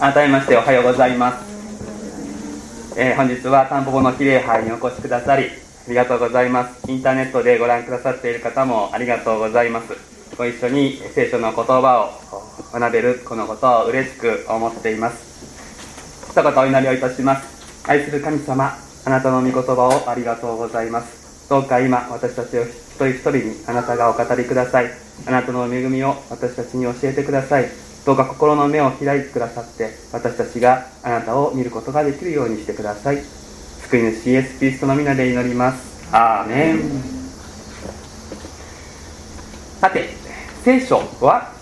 改めましておはようございます、えー、本日はタンポポの比例杯にお越しくださりありがとうございます。インターネットでご覧くださっている方もありがとうございます。ご一緒に聖書の言葉を学べるこのことを嬉しく思っています。一言お祈りをいたします。愛する神様あなたの御言葉をありがとうございます。どうか今私たちを一人一人にあなたがお語りください。あなたの恵みを私たちに教えてください。どうか心の目を開いてくださって私たちがあなたを見ることができるようにしてください。救い主イエス・キリストの皆で祈ります。アーメン。さて聖書は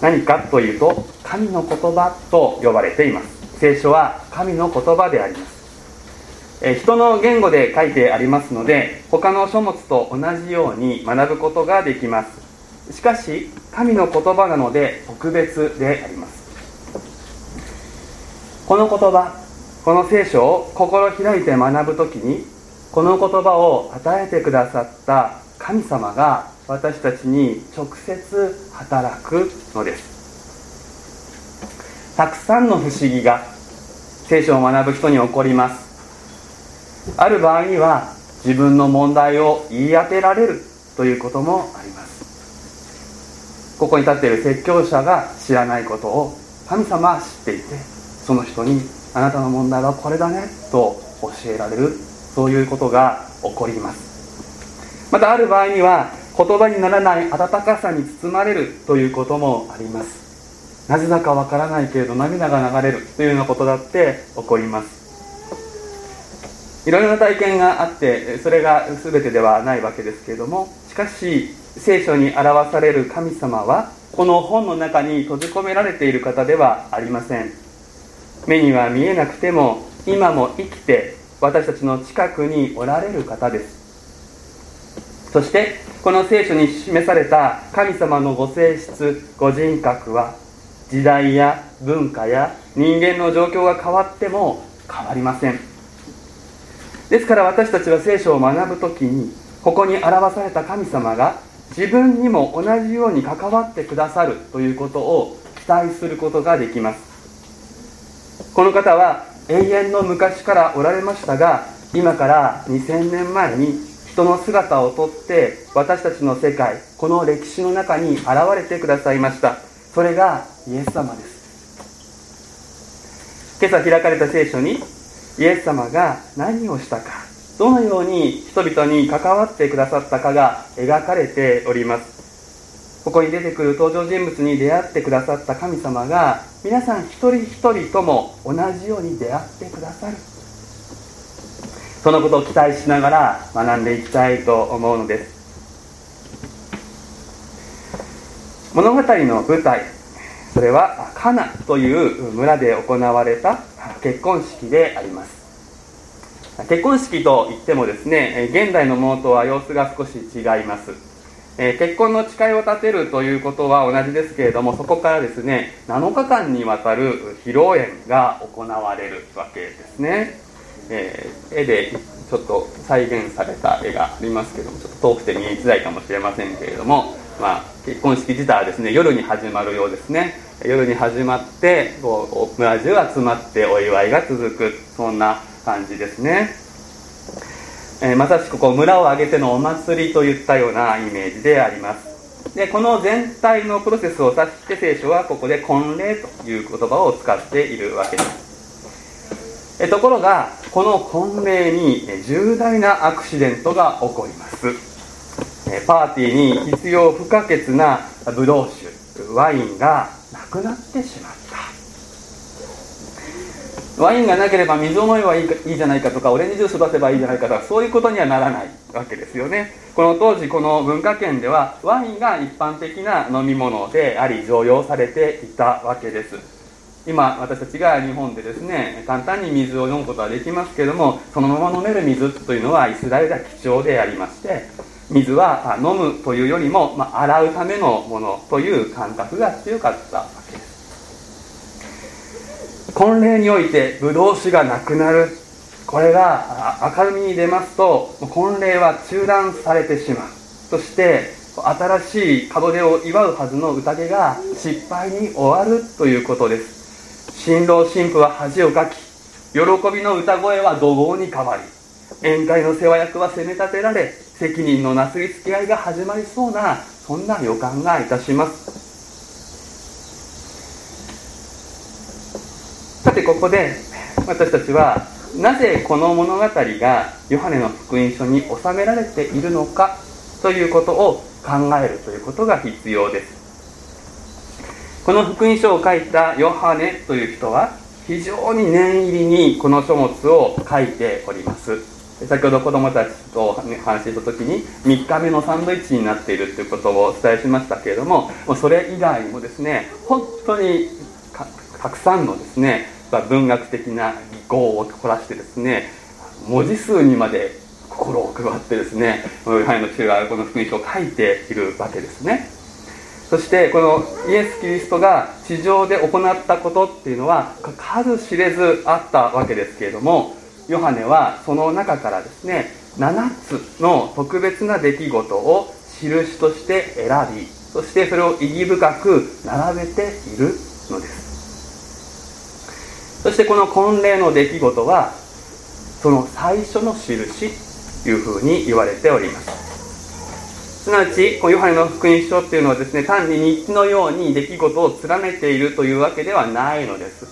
何かというと神の言葉と呼ばれています。聖書は神の言葉であります。え人の言語で書いてありますので他の書物と同じように学ぶことができます。しかし神の言葉なので特別であります。この言葉この聖書を心開いて学ぶ時にこの言葉を与えてくださった神様が私たちに直接働くのです。たくさんの不思議が聖書を学ぶ人に起こります。ある場合には自分の問題を言い当てられるということもあります。ここに立っている説教者が知らないことを神様は知っていてその人にあなたの問題はこれだねと教えられるそういうことが起こります。またある場合には言葉にならない温かさに包まれるということもあります。なぜだかわからないけれど涙が流れるというようなことだって起こります。いろいろな体験があってそれが全てではないわけですけれどもしかし聖書に表される神様はこの本の中に閉じ込められている方ではありません。目には見えなくても今も生きて私たちの近くにおられる方です。そしてこの聖書に示された神様のご性質ご人格は時代や文化や人間の状況が変わっても変わりません。ですから私たちは聖書を学ぶ時にここに表された神様が自分にも同じように関わってくださるということを期待することができます。この方は永遠の昔からおられましたが今から2000年前に人の姿をとって私たちの世界この歴史の中に現れてくださいました。それがイエス様です。今朝開かれた聖書にイエス様が何をしたか。どのように人々に関わってくださったかが描かれております。ここに出てくる登場人物に出会ってくださった神様が皆さん一人一人とも同じように出会ってくださる。そのことを期待しながら学んでいきたいと思うのです。物語の舞台それはカナという村で行われた結婚式であります。結婚式といってもですね現代のものとは様子が少し違います。結婚の誓いを立てるということは同じですけれどもそこからですね7日間にわたる披露宴が行われるわけですね、えー、絵でちょっと再現された絵がありますけどもちょっと遠くて見えづらいかもしれませんけれども、まあ、結婚式自体はですね夜に始まるようですね。夜に始まってこう村中集まってお祝いが続く。そんな感じですね、えー、まさしくこう村を挙げてのお祭りといったようなイメージであります。でこの全体のプロセスを指して聖書はここで婚礼という言葉を使っているわけです。えところがこの婚礼に重大なアクシデントが起こります。パーティーに必要不可欠なブドウ酒ワインがなくなってしまったワインがなければ水を飲めばいいかいいじゃないかとかオレンジジュース出せばいいじゃないかとかそういうことにはならないわけですよね。この当時この文化圏ではワインが一般的な飲み物であり常用されていたわけです。今私たちが日本でですね簡単に水を飲むことはできますけどもそのまま飲める水というのはイスラエルでは貴重でありまして水は飲むというよりも、まあ、洗うためのものという感覚が強かった。わ婚礼においてブドウ酒がなくなる。これが明るみに出ますと婚礼は中断されてしまう。そして新しい門出を祝うはずの宴が失敗に終わるということです。新郎新婦は恥をかき喜びの歌声は怒号に変わり宴会の世話役は責め立てられ責任のなすりつけ合いが始まりそうなそんな予感がいたします。てここで私たちはなぜこの物語がヨハネの福音書に収められているのかということを考えるということが必要です。この福音書を書いたヨハネという人は非常に念入りにこの書物を書いております。先ほど子供たちと話した時に3日目のサンドイッチになっているということをお伝えしましたけれどもそれ以外にもですね本当にたくさんのですね文学的な技巧を凝らしてですね文字数にまで心を配ってですねヨハネの父がこの福音書を書いているわけですね。そしてこのイエス・キリストが地上で行ったことっていうのは数知れずあったわけですけれどもヨハネはその中からですね7つの特別な出来事を印として選びそしてそれを意義深く並べているのです。そしてこの婚礼の出来事はその最初の印というふうに言われております。すなわちこのヨハネの福音書っていうのはですね単に日記のように出来事を連ねているというわけではないのです。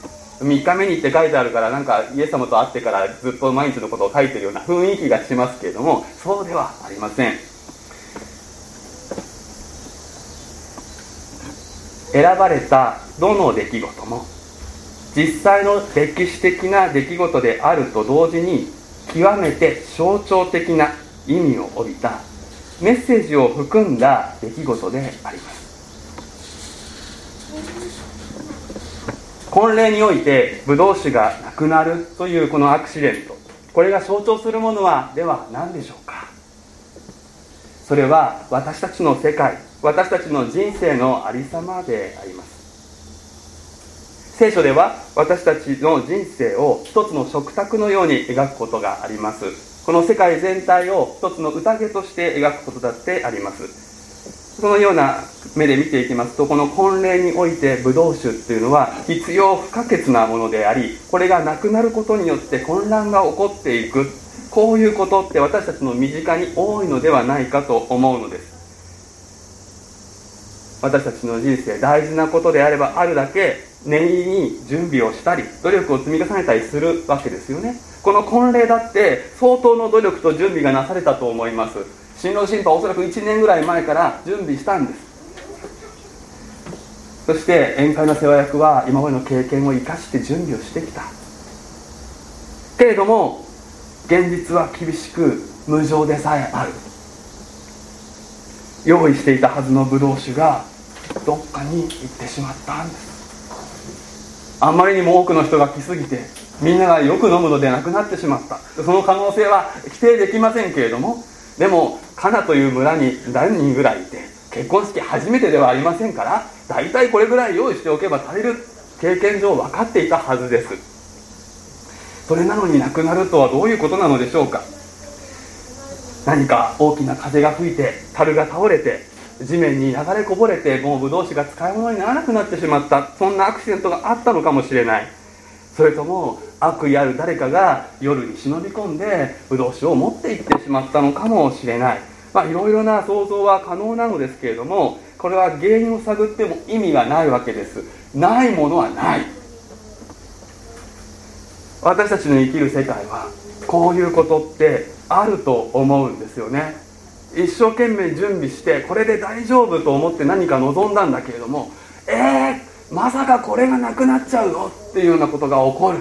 3日目にって書いてあるからなんかイエス様と会ってからずっと毎日のことを書いてるような雰囲気がしますけれどもそうではありません。選ばれたどの出来事も実際の歴史的な出来事であると同時に極めて象徴的な意味を帯びたメッセージを含んだ出来事であります。婚礼においてブドウ酒がなくなるというこのアクシデントこれが象徴するものはでは何でしょうか？それは私たちの世界私たちの人生のありさまであります。聖書では私たちの人生を一つの食卓のように描くことがあります。この世界全体を一つの宴として描くことだってあります。そのような目で見ていきますとこの婚礼においてブドウ酒っていうのは必要不可欠なものでありこれがなくなることによって混乱が起こっていく。こういうことって私たちの身近に多いのではないかと思うのです。私たちの人生大事なことであればあるだけ念入りに準備をしたり努力を積み重ねたりするわけですよね。この婚礼だって相当の努力と準備がなされたと思います。新郎新婦はおそらく1年ぐらい前から準備したんです。そして宴会の世話役は今までの経験を生かして準備をしてきた。けれども現実は厳しく無情でさえある。用意していたはずのブドウ酒がどっかに行ってしまったんです。あまりにも多くの人が来すぎてみんながよく飲むのでなくなってしまった。その可能性は否定できませんけれどもでもカナという村に何人ぐらいいて結婚式初めてではありませんから大体これぐらい用意しておけば足りる経験上分かっていたはずです。それなのになくなるとはどういうことなのでしょうか。何か大きな風が吹いて樽が倒れて地面に流れこぼれてもうブドウ酒が使い物にならなくなってしまった。そんなアクシデントがあったのかもしれない。それとも悪意ある誰かが夜に忍び込んでブドウ酒を持って行ってしまったのかもしれない。まあいろいろな想像は可能なのですけれどもこれは原因を探っても意味がないわけです。ないものはない。私たちの生きる世界はこういうことってあると思うんですよね。一生懸命準備してこれで大丈夫と思って何か望んだんだけれどもえー、まさかこれがなくなっちゃうの？っていうようなことが起こる、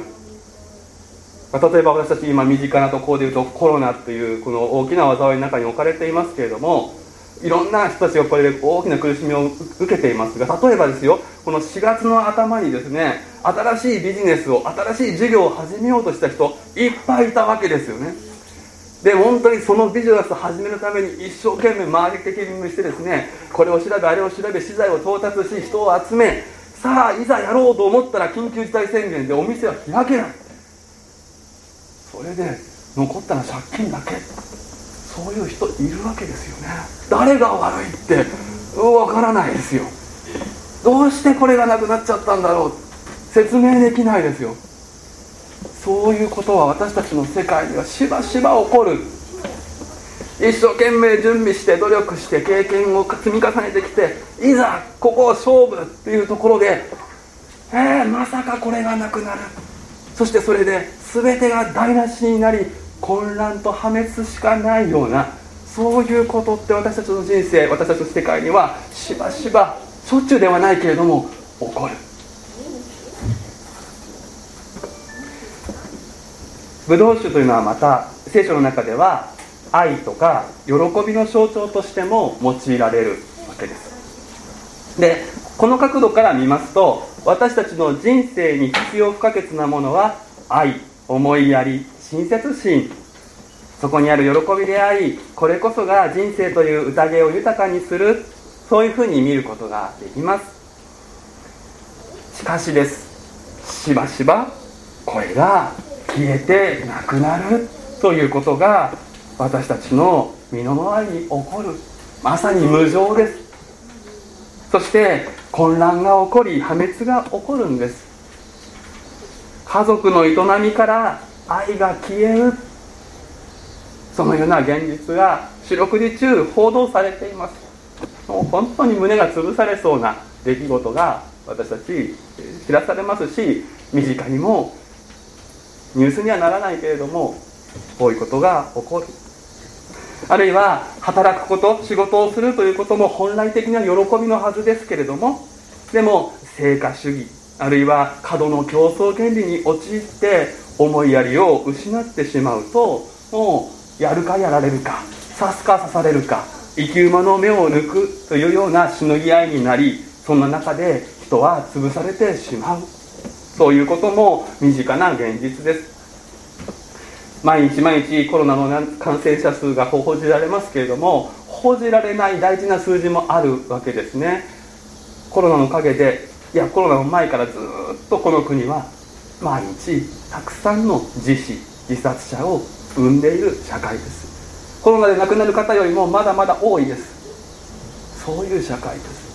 例えば私たち今身近なところでいうとコロナというこの大きな災いの中に置かれていますけれどもいろんな人たちがこれで大きな苦しみを受けていますが例えばですよこの4月の頭にですね新しいビジネスを新しい事業を始めようとした人いっぱいいたわけですよね。で本当にそのビジネスを始めるために一生懸命マーケティングしてですねこれを調べあれを調べ資材を到達し人を集めさあいざやろうと思ったら緊急事態宣言でお店は開けない。それで残ったのは借金だけ。そういう人いるわけですよね。誰が悪いってわからないですよ。どうしてこれがなくなっちゃったんだろう。説明できないですよ。そういうことは私たちの世界にはしばしば起こる。一生懸命準備して努力して経験を積み重ねてきていざここ勝負っていうところでえー、まさかこれがなくなる。そしてそれで全てが台無しになり混乱と破滅しかないようなそういうことって私たちの人生私たちの世界にはしばしばしょっちゅうではないけれども起こる。ブドウ酒というのはまた聖書の中では愛とか喜びの象徴としても用いられるわけです。でこの角度から見ますと私たちの人生に必要不可欠なものは愛思いやり親切心。そこにある喜びでありこれこそが人生という宴を豊かにするそういうふうに見ることができます。しかしです。しばしばこれが消えてなくなるということが私たちの身の回りに起こる。まさに無常です。そして混乱が起こり破滅が起こるんです。家族の営みから愛が消える。そのような現実が四六時中報道されています。もう本当に胸が潰されそうな出来事が私たち知らされますし身近にもニュースにはならないけれどもこういうことが起こる。あるいは働くこと仕事をするということも本来的な喜びのはずですけれどもでも成果主義あるいは過度の競争原理に陥って思いやりを失ってしまうともうやるかやられるか刺すか刺されるか生き馬の目を抜くというようなしのぎ合いになりそんな中で人は潰されてしまう。そういうことも身近な現実です。毎日毎日コロナの感染者数が報じられますけれども報じられない大事な数字もあるわけですね。コロナの陰でいやコロナの前からずっとこの国は毎日たくさんの自死自殺者を生んでいる社会です。コロナで亡くなる方よりもまだまだ多いです。そういう社会です。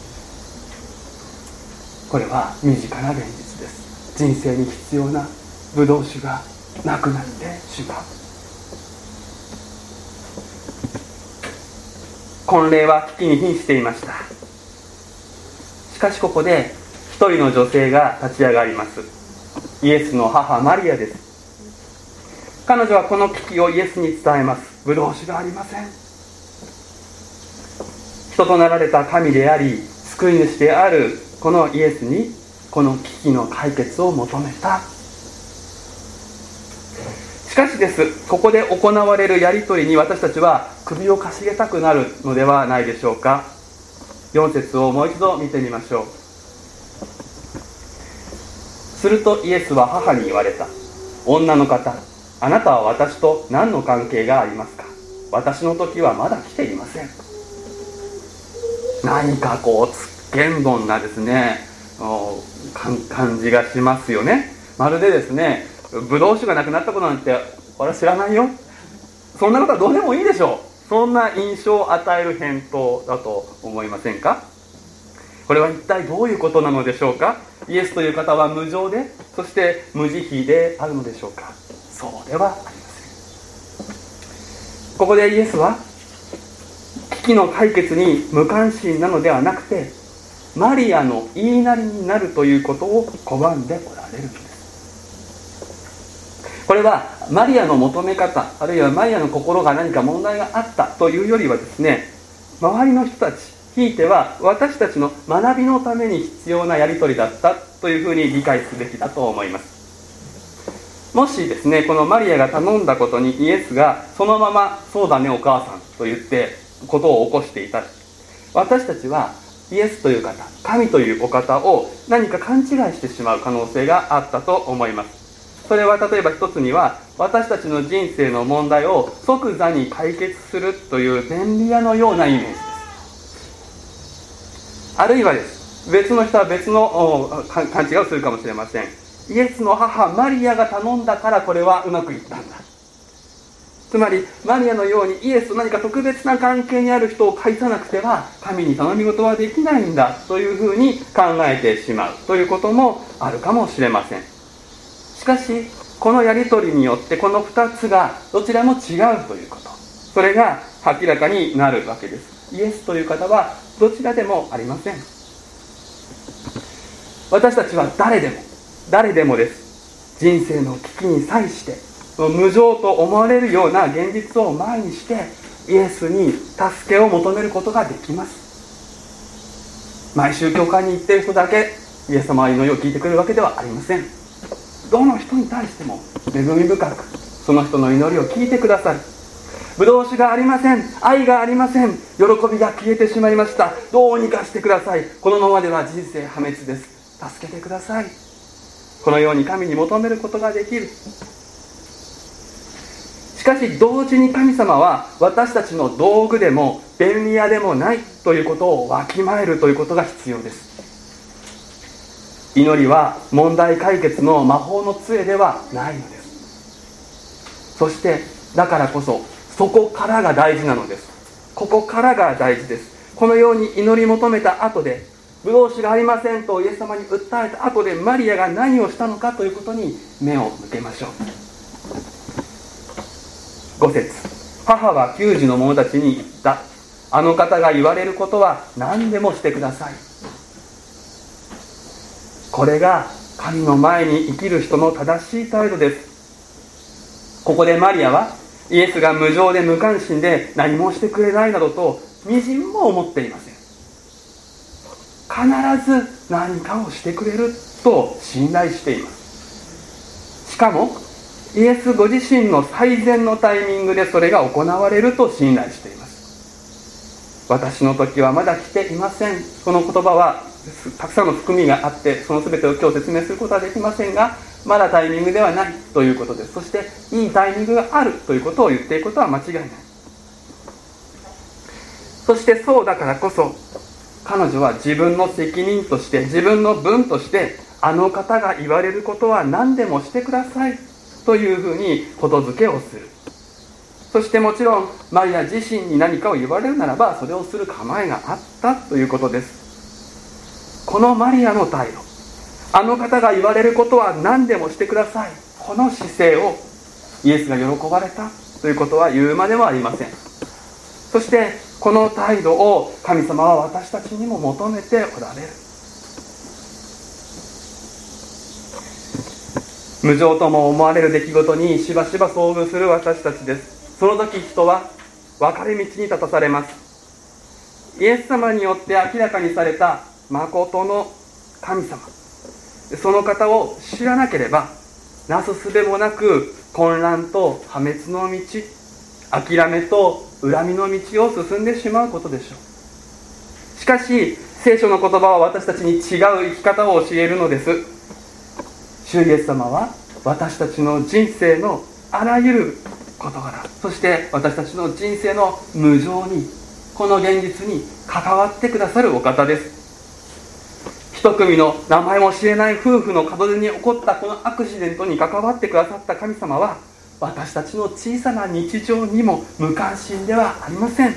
これは身近な現実。人生に必要なブドウ酒がなくなってしまう。婚礼は危機に瀕していました。しかしここで一人の女性が立ち上がります。イエスの母マリアです。彼女はこの危機をイエスに伝えます。ブドウ酒がありません。人となられた神であり救い主であるこのイエスにこの危機の解決を求めた。しかしです。ここで行われるやり取りに私たちは首をかしげたくなるのではないでしょうか。4節をもう一度見てみましょう。するとイエスは母に言われた。女の方あなたは私と何の関係がありますか？私の時はまだ来ていません。何かこうつっけんどんなですね。感じがしますよね。まるでですねブドウ酒がなくなったことなんて俺は知らないよ。そんなことはどうでもいいでしょう。そんな印象を与える返答だと思いませんか？これは一体どういうことなのでしょうか？イエスという方は無情でそして無慈悲であるのでしょうか？そうではありません。ここでイエスは危機の解決に無関心なのではなくてマリアの言いなりになるということを拒んでおられるんです。これはマリアの求め方あるいはマリアの心が何か問題があったというよりはですね周りの人たちひいては私たちの学びのために必要なやり取りだったというふうに理解すべきだと思います。もしですねこのマリアが頼んだことにイエスがそのまま「そうだねお母さん」と言ってことを起こしていた。私たちはイエスという方神というお方を何か勘違いしてしまう可能性があったと思います。それは例えば一つには私たちの人生の問題を即座に解決するという便利屋のようなイメージです。あるいはです。別の人は別の勘違いをするかもしれません。イエスの母マリアが頼んだからこれはうまくいったんだ。つまりマリアのようにイエスと何か特別な関係にある人を介さなくては神に頼み事はできないんだというふうに考えてしまう。ということもあるかもしれません。しかしこのやり取りによってこの2つがどちらも違うということ。それが明らかになるわけです。イエスという方はどちらでもありません。私たちは誰でも誰でもです。人生の危機に際して無情と思われるような現実を前にしてイエスに助けを求めることができます。毎週教会に行っている人だけイエス様は祈りを聞いてくれるわけではありません。どの人に対しても恵み深くその人の祈りを聞いてくださる。ぶどう酒がありません。愛がありません。喜びが消えてしまいました。どうにかしてください。このままでは人生破滅です。助けてください。このように神に求めることができる。しかし同時に神様は私たちの道具でも便利屋でもないということをわきまえるということが必要です。祈りは問題解決の魔法の杖ではないのです。そしてだからこそそこからが大事なのです。ここからが大事です。このように祈り求めた後でブドウ酒がありませんとイエス様に訴えた後でマリアが何をしたのかということに目を向けましょう。5節。母は給仕の者たちに言った。あの方が言われることは何でもしてください。これが神の前に生きる人の正しい態度です。ここでマリアはイエスが無情で無関心で何もしてくれないなどとみじんも思っていません。必ず何かをしてくれると信頼しています。しかもイエスご自身の最善のタイミングでそれが行われると信頼しています。私の時はまだ来ていません。この言葉はたくさんの含みがあってその全てを今日説明することはできませんがまだタイミングではないということです。そしていいタイミングがあるということを言っていくことは間違いない。そしてそうだからこそ彼女は自分の責任として自分の分としてあの方が言われることは何でもしてください。というふうにことづけをする。そしてもちろんマリア自身に何かを言われるならばそれをする構えがあったということです。このマリアの態度あの方が言われることは何でもしてください。この姿勢をイエスが喜ばれたということは言うまでもありません。そしてこの態度を神様は私たちにも求めておられる。無情とも思われる出来事にしばしば遭遇する私たちです。その時人は分かれ道に立たされます。イエス様によって明らかにされた誠の神様。その方を知らなければなすすべもなく混乱と破滅の道諦めと恨みの道を進んでしまうことでしょう。しかし聖書の言葉は私たちに違う生き方を教えるのです。主イエス様は私たちの人生のあらゆる事柄そして私たちの人生の無情にこの現実に関わってくださるお方です。一組の名前も知れない夫婦の門出に起こったこのアクシデントに関わってくださった神様は私たちの小さな日常にも無関心ではありません。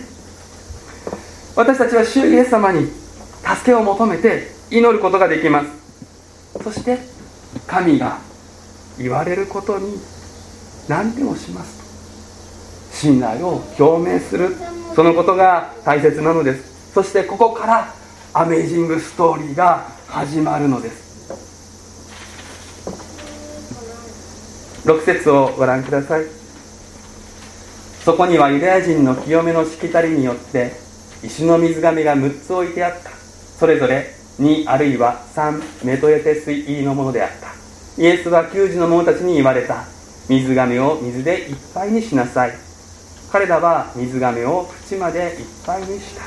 私たちは主イエス様に助けを求めて祈ることができます。そして神が言われることに何でもします。と信頼を表明する。そのことが大切なのです。そしてここからアメイジングストーリーが始まるのです。6節をご覧ください。そこにはユダヤ人の清めのしきたりによって石の水がめが6つ置いてあった。それぞれ2あるいは3メトエテス入りのものであった。イエスは給仕の者たちに言われた。水亀を水でいっぱいにしなさい。彼らは水亀を口までいっぱいにした。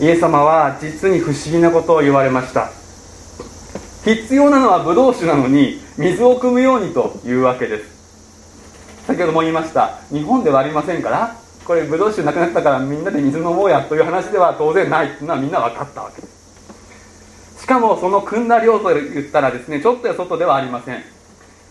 イエス様は実に不思議なことを言われました。必要なのはブドウ酒なのに水を汲むようにというわけです。先ほども言いました。日本ではありませんからこれブドウ酒なくなったからみんなで水飲もうやという話では当然ないっていうのはみんな分かったわけ。ですしかもその汲んだ量と言ったらですねちょっとや外ではありません。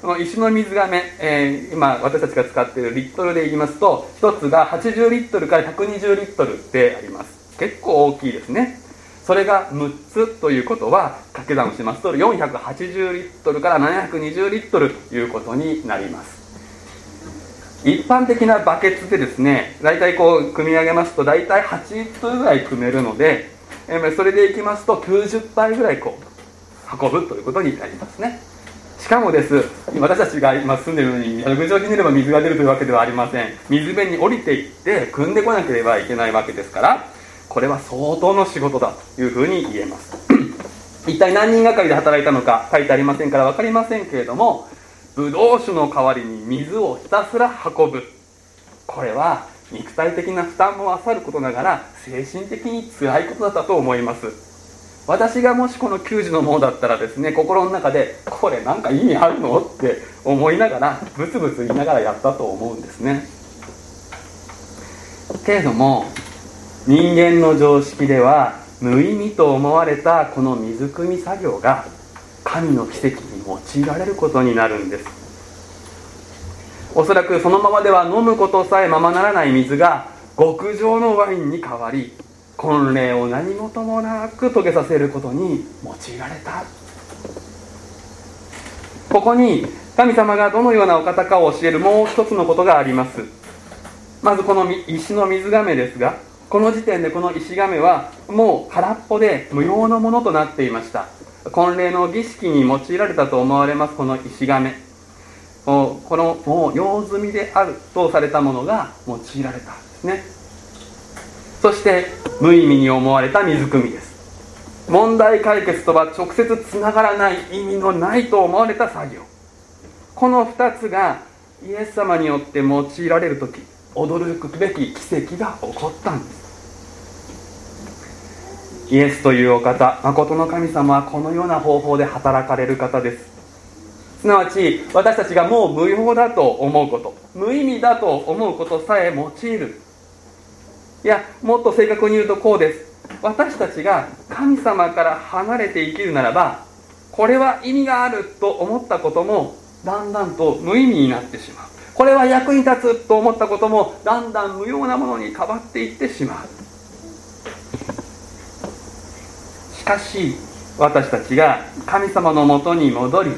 この石の水がめ、えー、今私たちが使っているリットルで言いますと1つが80リットルから120リットルであります。結構大きいですね。それが6つということは掛け算をしますと480リットルから720リットルということになります。一般的なバケツでですね大体こう組み上げますと大体8リットルぐらい組めるのでそれでいきますと90杯ぐらいこう運ぶということになりますね。しかもです私たちが今住んでるのに屋上に寝れば水が出るというわけではありません。水辺に降りていって汲んでこなければいけないわけですからこれは相当の仕事だというふうに言えます。一体何人がかりで働いたのか書いてありませんから分かりませんけれどもブドウ酒の代わりに水をひたすら運ぶ。これは肉体的な負担もあさることながら精神的に辛いことだったと思います。私がもしこの球児のものだったらですね心の中でこれなんか意味あるの？って思いながらブツブツ言いながらやったと思うんですね。けれども人間の常識では無意味と思われたこの水汲み作業が神の奇跡に用いられることになるんです。おそらくそのままでは飲むことさえままならない水が極上のワインに変わり婚礼を何事もなく遂げさせることに用いられた。ここに神様がどのようなお方かを教えるもう一つのことがあります。まずこの石の水亀ですがこの時点でこの石亀はもう空っぽで無用のものとなっていました。婚礼の儀式に用いられたと思われますこの石亀。このもう用済みであるとされたものが用いられたんですね。そして無意味に思われた水汲みです。問題解決とは直接つながらない意味のないと思われた作業。この2つがイエス様によって用いられる時驚くべき奇跡が起こったんです。イエスというお方誠の神様はこのような方法で働かれる方です。すなわち私たちがもう無用だと思うこと無意味だと思うことさえ用いる。いやもっと正確に言うとこうです。私たちが神様から離れて生きるならばこれは意味があると思ったこともだんだんと無意味になってしまう。これは役に立つと思ったこともだんだん無用なものに変わっていってしまうしかし私たちが神様のもとに戻り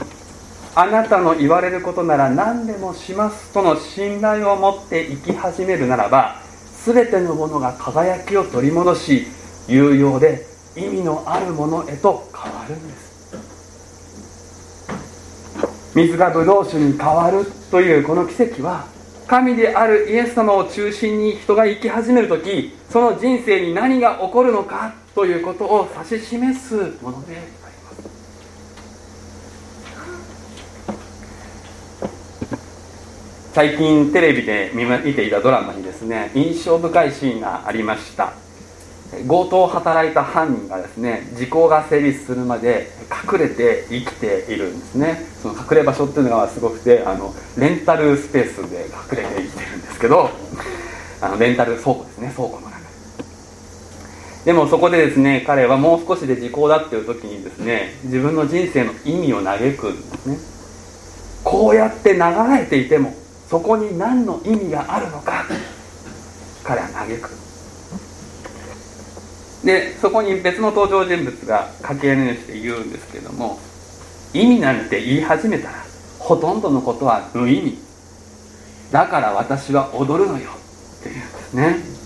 あなたの言われることなら何でもしますとの信頼を持って生き始めるならば全てのものが輝きを取り戻し有用で意味のあるものへと変わるんです。水がブドウ酒に変わるというこの奇跡は神であるイエス様を中心に人が生き始める時その人生に何が起こるのかということを指し示すものであります。最近テレビで見ていたドラマにですね印象深いシーンがありました。強盗を働いた犯人がですね時効が成立するまで隠れて生きているんですね。その隠れ場所っていうのがすごくてあのレンタルスペースで隠れて生きてるんですけどあのレンタル倉庫ですね倉庫の。でもそこでですね彼はもう少しで時効だっていう時にですね自分の人生の意味を嘆くんですね。こうやって流れていてもそこに何の意味があるのか彼は嘆く。でそこに別の登場人物が掛け合いして言うんですけども意味なんて言い始めたらほとんどのことは無意味。だから私は踊るのよっていうんですね。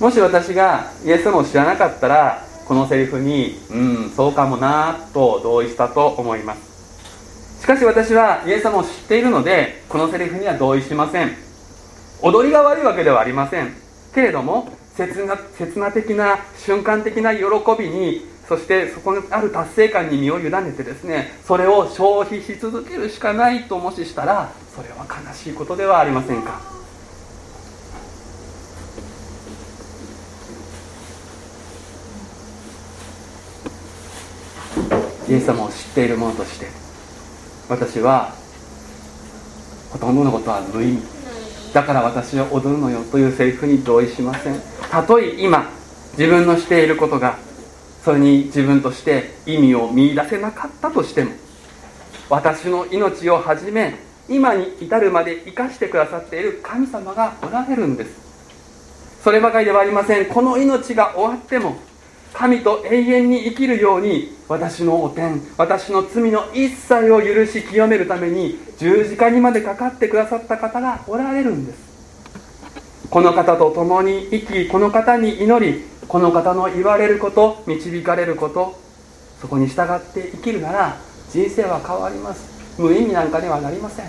もし私がイエス様を知らなかったらこのセリフにうん。そうかもなと同意したと思います。しかし私はイエス様を知っているのでこのセリフには同意しません。踊りが悪いわけではありません。けれども刹那刹那的な瞬間的な喜びにそしてそこにある達成感に身を委ねてですねそれを消費し続けるしかないともししたらそれは悲しいことではありませんか？イエス様を知っている者として私はほとんどのことは無意味。だから私は踊るのよというセリフに同意しません。たとえ今自分のしていることがそれに自分として意味を見いだせなかったとしても私の命をはじめ今に至るまで生かしてくださっている神様がおられるんです。そればかりではありません。この命が終わっても神と永遠に生きるように私の汚点私の罪の一切を許し清めるために十字架にまでかかってくださった方がおられるんです。この方と共に生きこの方に祈りこの方の言われること導かれることそこに従って生きるなら人生は変わります。無意味なんかではなりません。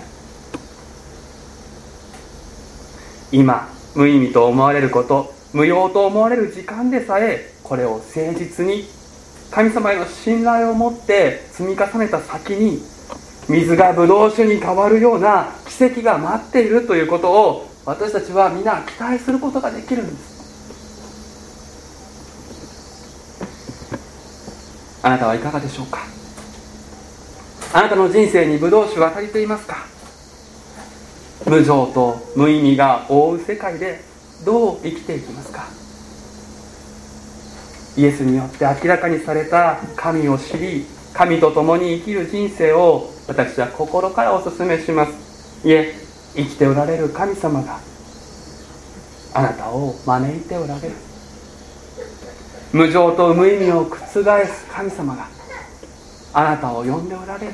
今無意味と思われること無用と思われる時間でさえこれを誠実に神様への信頼を持って積み重ねた先に水がブドウ酒に変わるような奇跡が待っているということを私たちは皆期待することができるんです。あなたはいかがでしょうか？あなたの人生にブドウ酒は足りていますか？無情と無意味が覆う世界でどう生きていきますか？イエスによって明らかにされた神を知り神と共に生きる人生を私は心からお勧めします。いえ生きておられる神様があなたを招いておられる。無情と無意味を覆す神様があなたを呼んでおられる。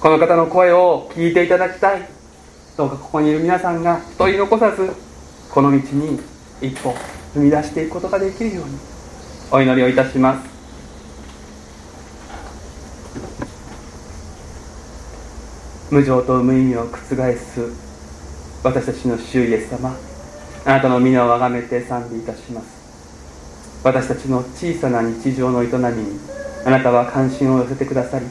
この方の声を聞いていただきたい。どうかここにいる皆さんが一人残さずこの道に一歩踏み出していくことができるように。お祈りをいたします。無情と無意味を覆す私たちの主イエス様。あなたの皆をあがめて賛美いたします。私たちの小さな日常の営みにあなたは関心を寄せてくださり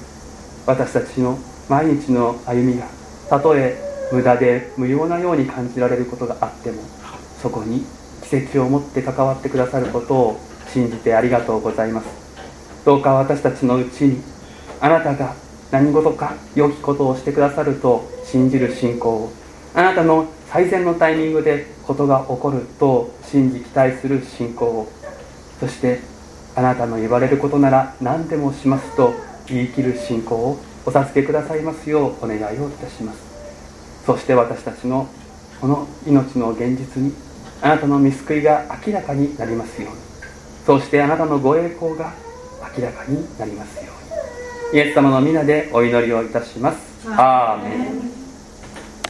私たちの毎日の歩みがたとえ無駄で無用なように感じられることがあってもそこに奇跡を持って関わってくださることを信じてありがとうございます。どうか私たちのうちにあなたが何事か良きことをしてくださると信じる信仰をあなたの最善のタイミングでことが起こると信じ期待する信仰をそしてあなたの言われることなら何でもしますと言い切る信仰をお授けくださいますようお願いをいたします。そして私たちのこの命の現実にあなたの見救いが明らかになりますように。そしてあなたのご栄光が明らかになりますように。イエス様の皆でお祈りをいたします。アーメン